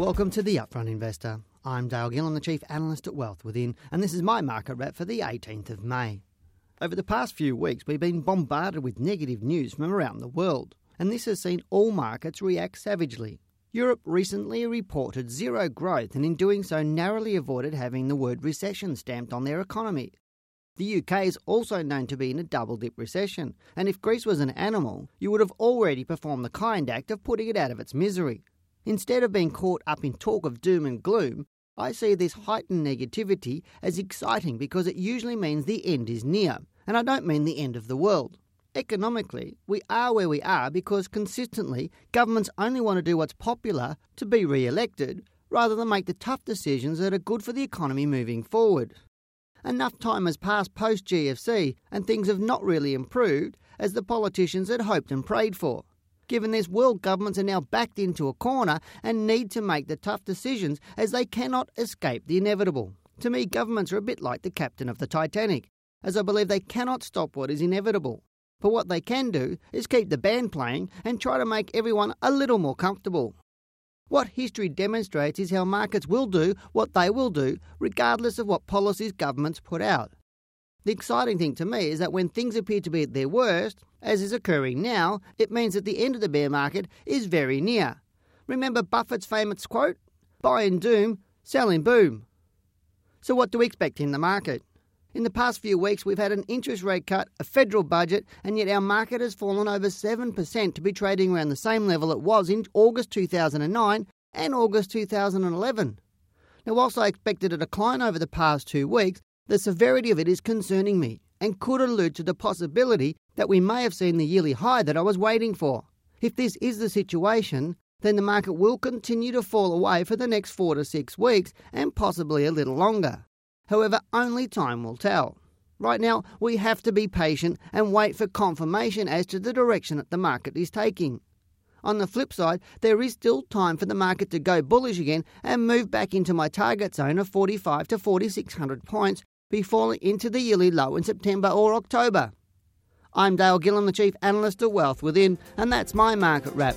Welcome to the Upfront Investor. I'm Dale Gillham, the Chief Analyst at Wealth Within, and this is my market wrap for the 18th of May. Over the past few weeks, we've been bombarded with negative news from around the world, and this has seen all markets react savagely. Europe recently reported zero growth and in doing so narrowly avoided having the word recession stamped on their economy. The UK is also known to be in a double dip recession, and if Greece was an animal, you would have already performed the kind act of putting it out of its misery. Instead of being caught up in talk of doom and gloom, I see this heightened negativity as exciting because it usually means the end is near, and I don't mean the end of the world. Economically, we are where we are because consistently governments only want to do what's popular to be re elected rather than make the tough decisions that are good for the economy moving forward. Enough time has passed post GFC and things have not really improved as the politicians had hoped and prayed for. Given this, world governments are now backed into a corner and need to make the tough decisions as they cannot escape the inevitable. To me, governments are a bit like the captain of the Titanic, as I believe they cannot stop what is inevitable. But what they can do is keep the band playing and try to make everyone a little more comfortable. What history demonstrates is how markets will do what they will do, regardless of what policies governments put out. The exciting thing to me is that when things appear to be at their worst, as is occurring now, it means that the end of the bear market is very near. Remember Buffett's famous quote? Buy in doom, sell in boom. So, what do we expect in the market? In the past few weeks, we've had an interest rate cut, a federal budget, and yet our market has fallen over 7% to be trading around the same level it was in August 2009 and August 2011. Now, whilst I expected a decline over the past two weeks, the severity of it is concerning me and could allude to the possibility that we may have seen the yearly high that I was waiting for. If this is the situation, then the market will continue to fall away for the next four to six weeks and possibly a little longer. However, only time will tell. Right now, we have to be patient and wait for confirmation as to the direction that the market is taking. On the flip side, there is still time for the market to go bullish again and move back into my target zone of 45 to 4600 points before into the yearly low in September or October. I'm Dale Gillham, the Chief Analyst of Wealth Within, and that's my market wrap.